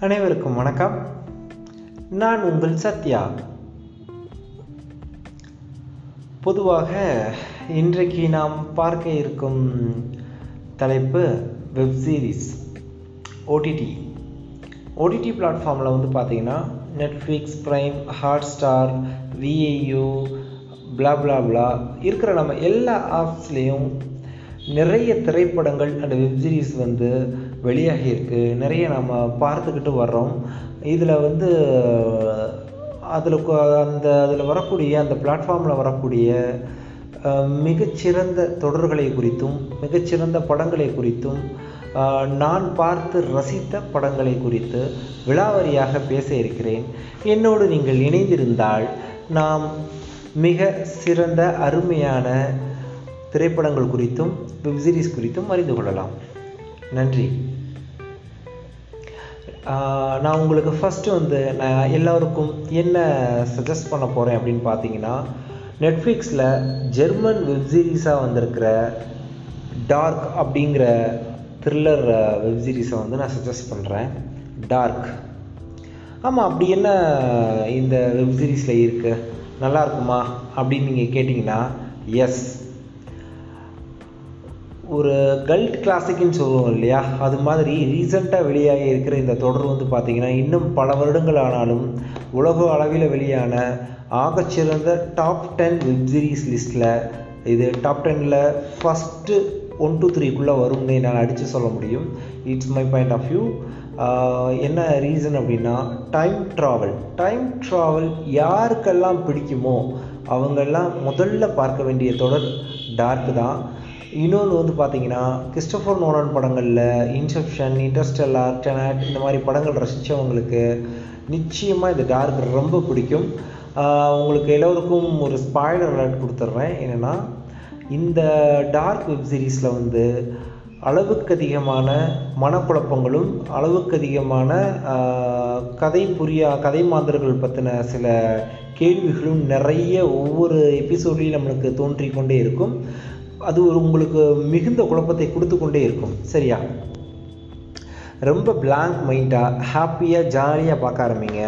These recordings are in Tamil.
அனைவருக்கும் வணக்கம். நான் உங்கள் சத்யா. பொதுவாக இன்றைக்கு நாம் பார்க்க இருக்கும் தலைப்பு வெப் சீரிஸ் ஓடிடி ஓடிடி பிளாட்ஃபார்மில் வந்து பார்த்தீங்கன்னா Netflix Prime Hotstar Viu blah blah blah இருக்கிற நம்ம எல்லா ஆப்ஸ்லேயும் நிறைய திரைப்படங்கள் அண்ட் வெப் சீரிஸ் வந்து வெளியாகி இருக்குது நிறைய நம்ம பார்த்துக்கிட்டு வர்றோம். இதில் வந்து அதில் அந்த அதில் வரக்கூடிய அந்த பிளாட்ஃபார்மில் வரக்கூடிய மிகச்சிறந்த தொடர்களை குறித்தும் மிகச்சிறந்த படங்களை குறித்தும் நான் பார்த்து ரசித்த படங்களை குறித்து விலாவரியாக பேச இருக்கிறேன். என்னோடு நீங்கள் இணைந்திருந்தால் நாம் மிக சிறந்த அருமையான திரைப்படங்கள் குறித்தும் வெப் சீரிஸ் குறித்தும் அறிந்து கொள்ளலாம். நன்றி. நான் உங்களுக்கு ஃபஸ்ட்டு வந்து நான் எல்லாருக்கும் என்ன சஜஸ்ட் பண்ண போகிறேன் அப்படின்னு பார்த்தீங்கன்னா நெட்ஃப்ளிக்ஸில் ஜெர்மன் வெப் சீரிஸாக வந்திருக்கிற டார்க் அப்படிங்கிற த்ரில்லர் வெப் சீரிஸை வந்து நான் சஜஸ்ட் பண்ணுறேன் டார்க் ஆமாம் அப்படி என்ன இந்த வெப் சீரிஸில் இருக்குது நல்லா இருக்குமா? அப்படின்னு நீங்கள் கேட்டிங்கன்னா எஸ் ஒரு கல்ட் கிளாசிக்னு சொல்லுவோம் இல்லையா? அது மாதிரி ரீசெண்டாக வெளியாகி இருக்கிற இந்த தொடர் வந்து பார்த்திங்கன்னா இன்னும் பல வருடங்கள் ஆனாலும் உலக அளவில் வெளியான ஆகச்சிறந்த டாப் டென் வெப் சீரிஸ் லிஸ்ட்டில் இது டாப் டெனில் ஃபஸ்ட்டு ஒன் டூ த்ரீக்குள்ளே வரும்னு என்னால் அடித்து சொல்ல முடியும். It's my point of view என்ன ரீசன் அப்படின்னா டைம் ட்ராவல் டைம் ட்ராவல் யாருக்கெல்லாம் பிடிக்குமோ அவங்கெல்லாம் முதல்ல பார்க்க வேண்டிய தொடர் டார்க் தான். இன்னொன்று வந்து பார்த்தீங்கன்னா கிறிஸ்டபர் நோலன் படங்களில் இன்செப்ஷன் இன்டர்ஸ்டெல்லார் டெனாட் இந்த மாதிரி படங்கள் ரசித்தவங்களுக்கு நிச்சயமாக இந்த டார்க் ரொம்ப பிடிக்கும். உங்களுக்கு எல்லோருக்கும் ஒரு ஸ்பாய்லர் அலர்ட் கொடுத்துட்றேன் என்னென்னா இந்த டார்க் வெப் சீரீஸில் வந்து அளவுக்கு அதிகமான மனக்குழப்பங்களும் அளவுக்கு அதிகமான கதை புரியா கதை மாந்தர்கள் பற்றின சில கேள்விகளும் நிறைய ஒவ்வொரு எபிசோட்லையும் நம்மளுக்கு தோன்றிக்கொண்டே இருக்கும். அது ஒரு உங்களுக்கு மிகுந்த குழப்பத்தை கொடுத்து கொண்டே இருக்கும். சரியா? ரொம்ப பிளாங்க் மைண்டாக ஹாப்பியாக ஜாலியாக பார்க்க ஆரம்பிங்க.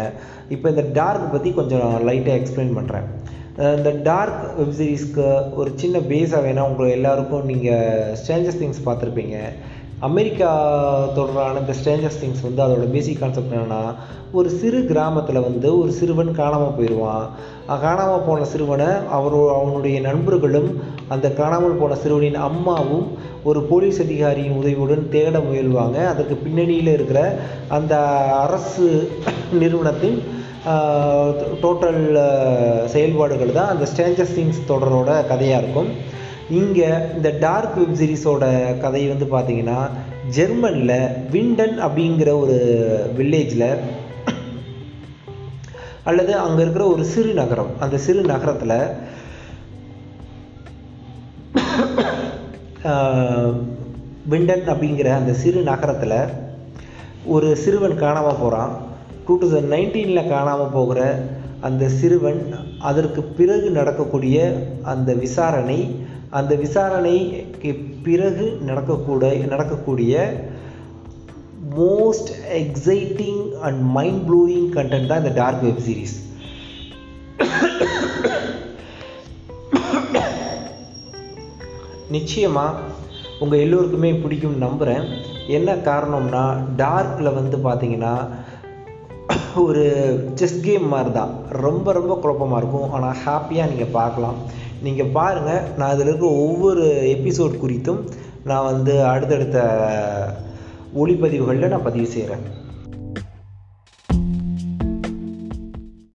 இப்போ இந்த டார்க் பற்றி கொஞ்சம் லைட்டாக எக்ஸ்பிளைன் பண்ணுறேன் இந்த டார்க் வெப் சீரிஸ்க்கு ஒரு சின்ன பேஸாக வேணால் உங்கள் எல்லாருக்கும் நீங்கள் ஸ்ட்ரேஞ்சஸ் திங்ஸ் பார்த்துருப்பீங்க. அமெரிக்கா தொடரான இந்த ஸ்ட்ரேஞ்சர்ஸ் திங்ஸ் வந்து அதோட பேசிக் கான்செப்ட் என்னென்னா ஒரு சிறு கிராமத்தில் வந்து ஒரு சிறுவன் காணாமல் போயிடுவான் காணாமல் போன சிறுவனை அவரோ அவனுடைய நண்பர்களும் அந்த காணாமல் போன சிறுவனின் அம்மாவும் ஒரு போலீஸ் அதிகாரியின் உதவியுடன் தேட முயல்வாங்க. அதற்கு பின்னணியில் இருக்கிற அந்த அரசு நிறுவனத்தின் டோட்டல் செயல்பாடுகள் தான் அந்த ஸ்ட்ரேஞ்சர்ஸ் திங்ஸ் தொடரோட கதையாக இருக்கும். இங்கே இந்த டார்க் வெப் சீரிஸோட கதை வந்து பார்த்தீங்கன்னா ஜெர்மனில் விண்டன் அப்படிங்கிற ஒரு வில்லேஜில் அல்லது அங்கே இருக்கிற ஒரு சிறு நகரம். அந்த சிறு நகரத்தில் விண்டன் அப்படிங்கிற அந்த சிறு நகரத்தில் ஒரு சிறுவன் காணாமல் போகிறான் டூ தௌசண்ட் நைன்டீனில் காணாமல் போகிற அந்த சிறுவன் அதற்கு பிறகு நடக்கக்கூடிய அந்த விசாரணை அந்த விசாரணைக்கு பிறகு நடக்கக்கூட நடக்கக்கூடிய most exciting and mind blowing content தான் இந்த டார்க் வெப் சீரிஸ் நிச்சயமாக உங்கள் எல்லோருக்குமே பிடிக்கும் நம்புகிறேன் என்ன காரணம்னா டார்க்கில் வந்து பார்த்தீங்கன்னா ஒரு செஸ் கேம் மாதிரி தான் ரொம்ப ரொம்ப குழப்பமாக இருக்கும். ஆனால் ஹாப்பியாக நீங்கள் பார்க்கலாம். நீங்கள் பாருங்கள் நான் அதில் இருக்க ஒவ்வொரு எபிசோட் குறித்தும் நான் வந்து அடுத்தடுத்த ஒளிப்பதிவுகளில் நான் பதிவு செய்கிறேன்